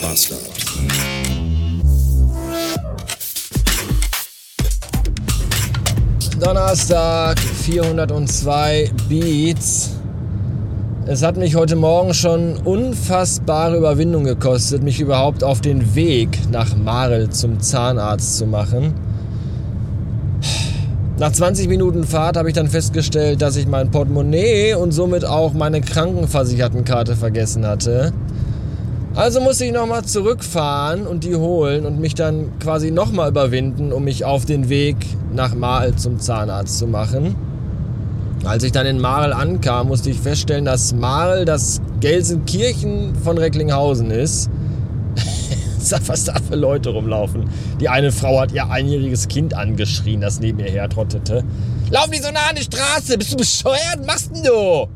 Bastard. Donnerstag, 402 Beats. Es hat mich heute Morgen schon unfassbare Überwindung gekostet, mich überhaupt auf den Weg nach Marel zum Zahnarzt zu machen. Nach 20 Minuten Fahrt habe ich dann festgestellt, dass ich mein Portemonnaie und somit auch meine Krankenversichertenkarte vergessen hatte. Also musste ich nochmal zurückfahren und die holen und mich dann quasi nochmal überwinden, um mich auf den Weg nach Marl zum Zahnarzt zu machen. Als ich dann in Marl ankam, musste ich feststellen, dass Marl das Gelsenkirchen von Recklinghausen ist. was da für Leute rumlaufen. Die eine Frau hat ihr einjähriges Kind angeschrien, das neben ihr hertrottete. Lauf nicht so nah an die Straße! Bist du bescheuert? Was machst denn du?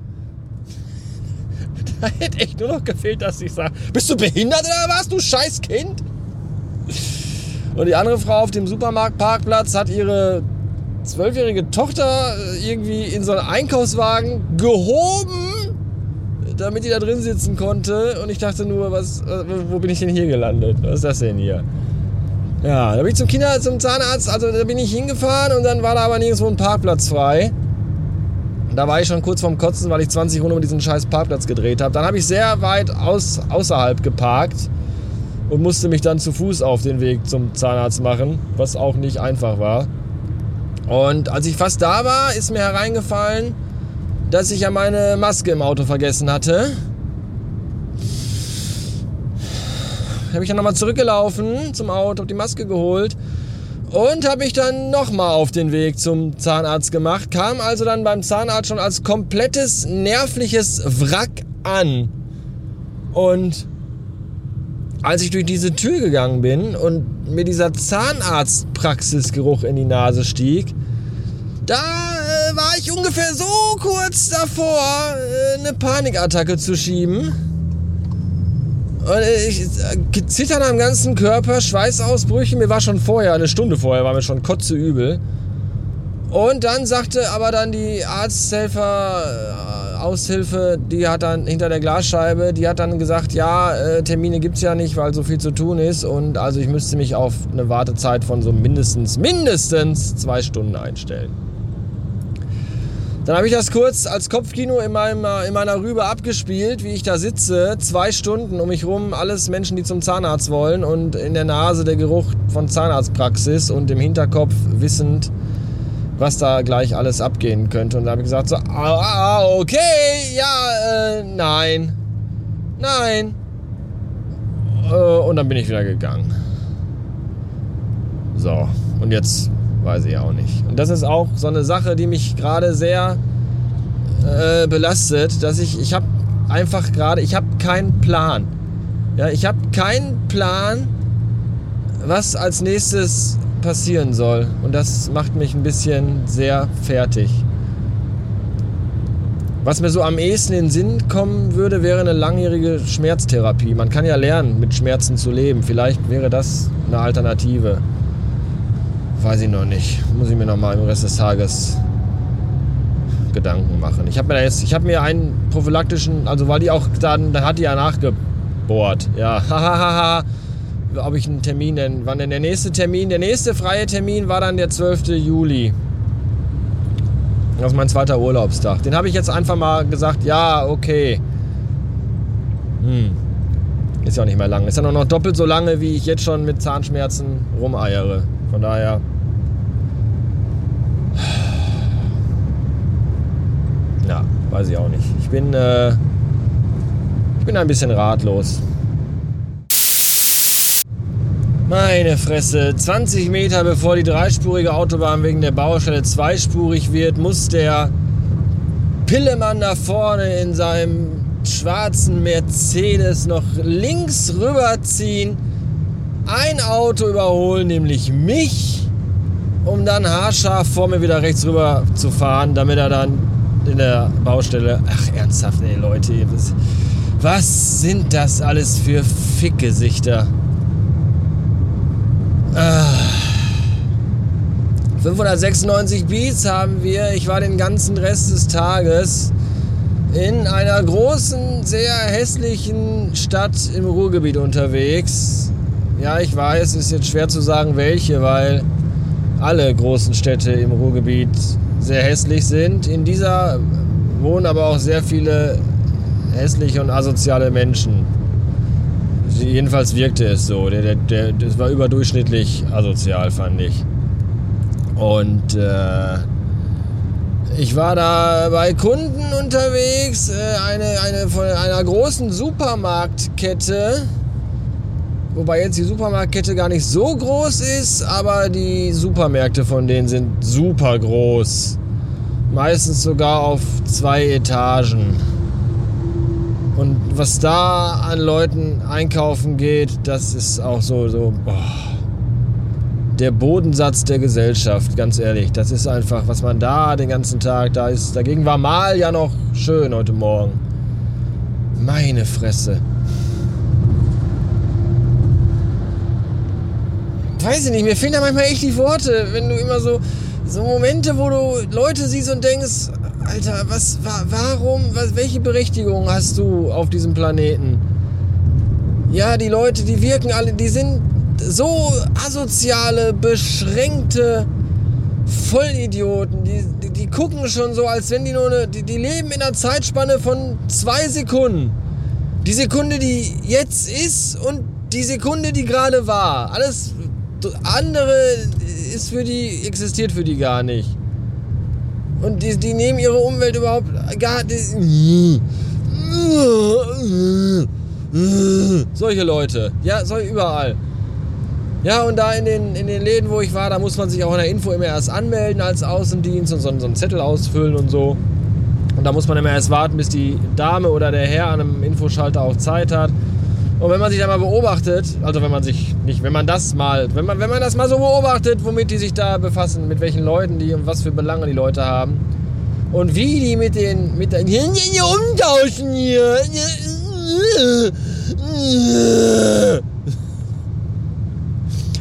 Hätte echt nur noch gefehlt, dass ich sage, bist du behindert oder was, du scheiß Kind? Und die andere Frau auf dem Supermarktparkplatz hat ihre zwölfjährige Tochter irgendwie in so einen Einkaufswagen gehoben, damit die da drin sitzen konnte. Und ich dachte nur, was, wo bin ich denn hier gelandet? Was ist das denn hier? Ja, da bin ich zum Kinder, zum Zahnarzt, also da bin ich hingefahren und dann war da aber nirgendwo ein Parkplatz frei. Da war ich schon kurz vorm Kotzen, weil ich 20 Runden um diesen scheiß Parkplatz gedreht habe. Dann habe ich sehr weit aus, außerhalb geparkt und musste mich dann zu Fuß auf den Weg zum Zahnarzt machen, was auch nicht einfach war. Und als ich fast da war, ist mir hereingefallen, dass ich ja meine Maske im Auto vergessen hatte. Habe ich dann nochmal zurückgelaufen zum Auto, habe die Maske geholt und habe mich dann nochmal auf den Weg zum Zahnarzt gemacht. Kam also dann beim Zahnarzt schon als komplettes nervliches Wrack an. Und als ich durch diese Tür gegangen bin und mir dieser Zahnarztpraxisgeruch in die Nase stieg, da äh, war ich ungefähr so kurz davor, äh, eine Panikattacke zu schieben. Und ich äh, zittern am ganzen Körper, Schweißausbrüche. Mir war schon vorher, eine Stunde vorher, war mir schon kotzeübel. Und dann sagte aber dann die Arzthelfer, äh, Aushilfe, die hat dann hinter der Glasscheibe, die hat dann gesagt, ja, äh, Termine gibt's ja nicht, weil so viel zu tun ist. Und also ich müsste mich auf eine Wartezeit von so mindestens, mindestens zwei Stunden einstellen. Dann habe ich das kurz als Kopfkino in, meinem, in meiner Rübe abgespielt, wie ich da sitze, zwei Stunden um mich rum, alles Menschen, die zum Zahnarzt wollen und in der Nase der Geruch von Zahnarztpraxis und im Hinterkopf wissend, was da gleich alles abgehen könnte. Und da habe ich gesagt so, ah, okay, ja, äh, nein, nein. Äh, und dann bin ich wieder gegangen. So, und jetzt weiß ich auch nicht. Und das ist auch so eine Sache, die mich gerade sehr äh, belastet, dass ich, ich habe einfach gerade, ich habe keinen Plan. Ja, ich habe keinen Plan, was als nächstes passieren soll. Und das macht mich ein bisschen sehr fertig. Was mir so am ehesten in den Sinn kommen würde, wäre eine langjährige Schmerztherapie. Man kann ja lernen, mit Schmerzen zu leben. Vielleicht wäre das eine Alternative. Weiß ich noch nicht. Muss ich mir noch mal im Rest des Tages Gedanken machen. Ich habe mir jetzt, ich habe mir einen prophylaktischen, also weil die auch dann, dann hat die ja nachgebohrt. Ja, hahaha. Ob ich einen Termin denn, wann denn der nächste Termin? Der nächste freie Termin war dann der 12. Juli. Das ist mein zweiter Urlaubstag. Den habe ich jetzt einfach mal gesagt, ja, okay. Hm. Ist ja auch nicht mehr lang. Ist ja noch doppelt so lange, wie ich jetzt schon mit Zahnschmerzen rumeiere. Von daher Weiß ich auch nicht. Ich bin, äh, ich bin ein bisschen ratlos. Meine Fresse, 20 Meter bevor die dreispurige Autobahn wegen der Baustelle zweispurig wird, muss der Pillemann da vorne in seinem schwarzen Mercedes noch links rüberziehen, ein Auto überholen, nämlich mich, um dann haarscharf vor mir wieder rechts rüber zu fahren, damit er dann in der Baustelle. Ach, ernsthaft, ey, Leute. Was, sind das alles für Fickgesichter? Ah. 596 Beats haben wir. Ich war den ganzen Rest des Tages in einer großen, sehr hässlichen Stadt im Ruhrgebiet unterwegs. Ja, ich weiß, es ist jetzt schwer zu sagen, welche, weil alle großen Städte im Ruhrgebiet sehr hässlich sind. In dieser wohnen aber auch sehr viele hässliche und asoziale Menschen. Jedenfalls wirkte es so. Der, der, der, das war überdurchschnittlich asozial, fand ich. Und äh, ich war da bei Kunden unterwegs, äh, eine, eine von einer großen Supermarktkette. Wobei jetzt die Supermarktkette gar nicht so groß ist, aber die Supermärkte von denen sind super groß. Meistens sogar auf zwei Etagen. Und was da an Leuten einkaufen geht, das ist auch so, so boah, der Bodensatz der Gesellschaft, ganz ehrlich. Das ist einfach, was man da den ganzen Tag, da ist, dagegen war mal ja noch schön heute Morgen. Meine Fresse. Weiß ich nicht, mir fehlen da manchmal echt die Worte, wenn du immer so, so Momente, wo du Leute siehst und denkst, Alter, was, warum, was, welche Berechtigung hast du auf diesem Planeten? Ja, die Leute, die wirken alle, die sind so asoziale, beschränkte Vollidioten. Die, die, die gucken schon so, als wenn die nur eine, die, die leben in einer Zeitspanne von zwei Sekunden. Die Sekunde, die jetzt ist und die Sekunde, die gerade war. Alles andere ist für die, existiert für die gar nicht. Und die, die nehmen ihre Umwelt überhaupt gar nicht. Solche Leute. Ja, soll überall. Ja, und da in den, in den Läden, wo ich war, da muss man sich auch in der Info immer erst anmelden als Außendienst und so, so einen Zettel ausfüllen und so. Und da muss man immer erst warten, bis die Dame oder der Herr an einem Infoschalter auch Zeit hat. Und wenn man sich da mal beobachtet, also wenn man sich nicht, wenn man das mal, wenn man, wenn man das mal so beobachtet, womit die sich da befassen, mit welchen Leuten die und was für Belange die Leute haben und wie die mit den, mit den, umtauschen hier.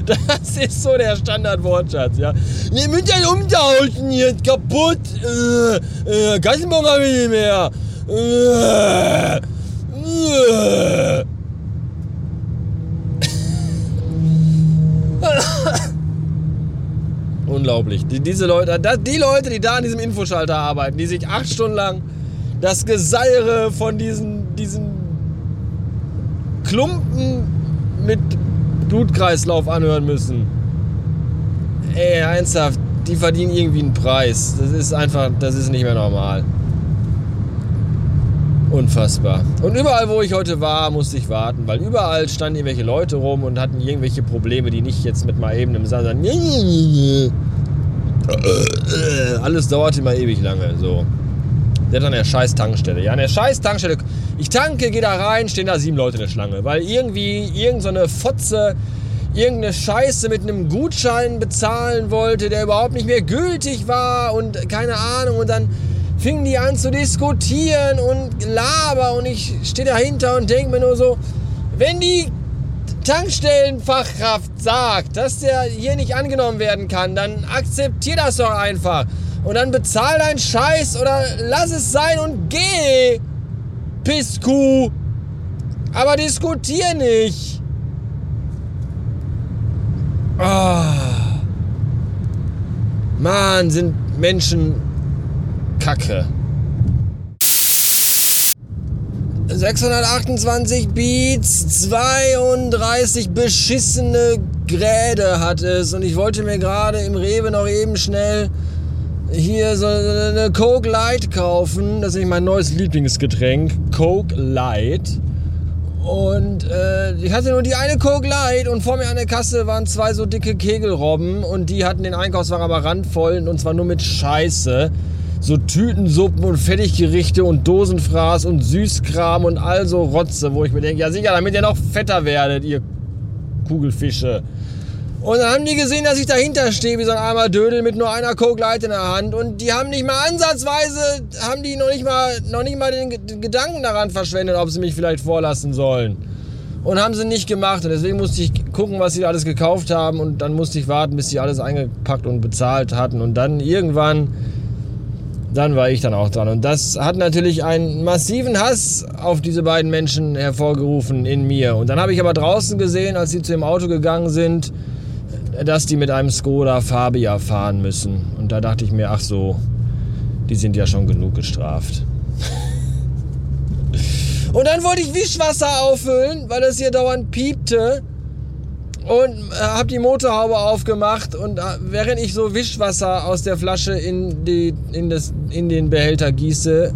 Das ist so der Standardwortschatz, ja. Müssen ja umtauschen, hier kaputt. Äh, äh, Gassenbon habe ich nicht mehr. Äh, äh. Unglaublich. Die, diese Leute, die Leute, die da an diesem Infoschalter arbeiten, die sich acht Stunden lang das Geseire von diesen, diesen Klumpen mit Blutkreislauf anhören müssen. Ey, ernsthaft, die verdienen irgendwie einen Preis. Das ist einfach, das ist nicht mehr normal. Unfassbar. Und überall, wo ich heute war, musste ich warten, weil überall standen irgendwelche Leute rum und hatten irgendwelche Probleme, die nicht jetzt mit mal eben im Saal sagen. Alles dauerte immer ewig lange. So. Der hat an der scheiß Tankstelle. Ja, an der scheiß Tankstelle. Ich tanke, gehe da rein, stehen da sieben Leute in der Schlange. Weil irgendwie irgendeine so Fotze irgendeine Scheiße mit einem Gutschein bezahlen wollte, der überhaupt nicht mehr gültig war und keine Ahnung. Und dann fingen die an zu diskutieren und laber und ich stehe dahinter und denke mir nur so, wenn die Tankstellenfachkraft sagt, dass der hier nicht angenommen werden kann, dann akzeptier das doch einfach. Und dann bezahl deinen Scheiß oder lass es sein und geh. Pisskuh. Aber diskutier nicht. Oh. Mann, sind Menschen Kacke. 628 Beats, 32 beschissene Gräde hat es und ich wollte mir gerade im Rewe noch eben schnell hier so eine Coke Light kaufen. Das ist nämlich mein neues Lieblingsgetränk, Coke Light. Und äh, ich hatte nur die eine Coke Light und vor mir an der Kasse waren zwei so dicke Kegelrobben und die hatten den Einkaufswagen aber randvoll und zwar nur mit Scheiße so Tütensuppen und Fertiggerichte und Dosenfraß und Süßkram und all so Rotze, wo ich mir denke, ja sicher, damit ihr noch fetter werdet, ihr Kugelfische. Und dann haben die gesehen, dass ich dahinter stehe, wie so ein armer Dödel mit nur einer Coke Light in der Hand. Und die haben nicht mal ansatzweise, haben die noch nicht mal, noch nicht mal den, den Gedanken daran verschwendet, ob sie mich vielleicht vorlassen sollen. Und haben sie nicht gemacht. Und deswegen musste ich gucken, was sie alles gekauft haben. Und dann musste ich warten, bis sie alles eingepackt und bezahlt hatten. Und dann irgendwann dann war ich dann auch dran. Und das hat natürlich einen massiven Hass auf diese beiden Menschen hervorgerufen in mir. Und dann habe ich aber draußen gesehen, als sie zu dem Auto gegangen sind, dass die mit einem Skoda Fabia fahren müssen. Und da dachte ich mir, ach so, die sind ja schon genug gestraft. Und dann wollte ich Wischwasser auffüllen, weil es hier dauernd piepte und äh, habe die Motorhaube aufgemacht und äh, während ich so Wischwasser aus der Flasche in, die, in, das, in den Behälter gieße,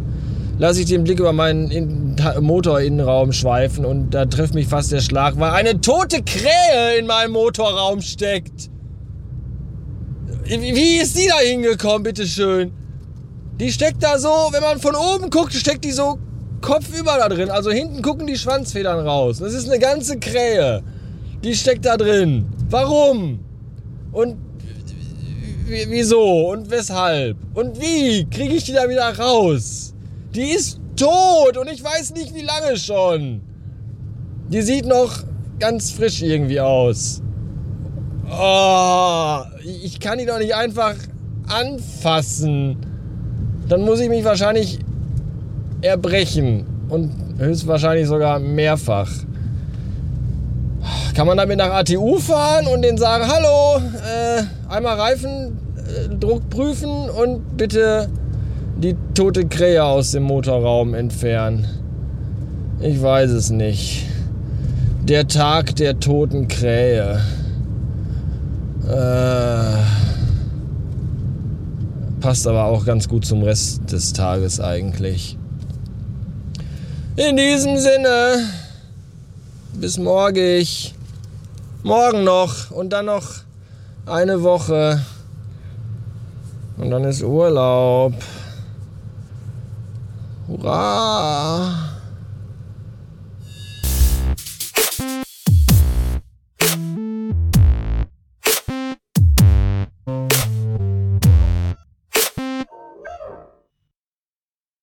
lasse ich den Blick über meinen in, Motorinnenraum schweifen und da trifft mich fast der Schlag, weil eine tote Krähe in meinem Motorraum steckt. Wie ist die da hingekommen, bitteschön? Die steckt da so, wenn man von oben guckt, steckt die so kopfüber da drin. Also hinten gucken die Schwanzfedern raus. Das ist eine ganze Krähe. Die steckt da drin. Warum? Und wieso? Und weshalb? Und wie kriege ich die da wieder raus? Die ist tot und ich weiß nicht wie lange schon. Die sieht noch ganz frisch irgendwie aus. Oh, ich kann die doch nicht einfach anfassen. Dann muss ich mich wahrscheinlich erbrechen und höchstwahrscheinlich sogar mehrfach. Kann man damit nach ATU fahren und denen sagen, hallo, äh, einmal Reifendruck äh, prüfen und bitte die tote Krähe aus dem Motorraum entfernen? Ich weiß es nicht. Der Tag der toten Krähe. Äh, passt aber auch ganz gut zum Rest des Tages eigentlich. In diesem Sinne, bis morgig morgen noch und dann noch eine Woche. Und dann ist Urlaub. Hurra!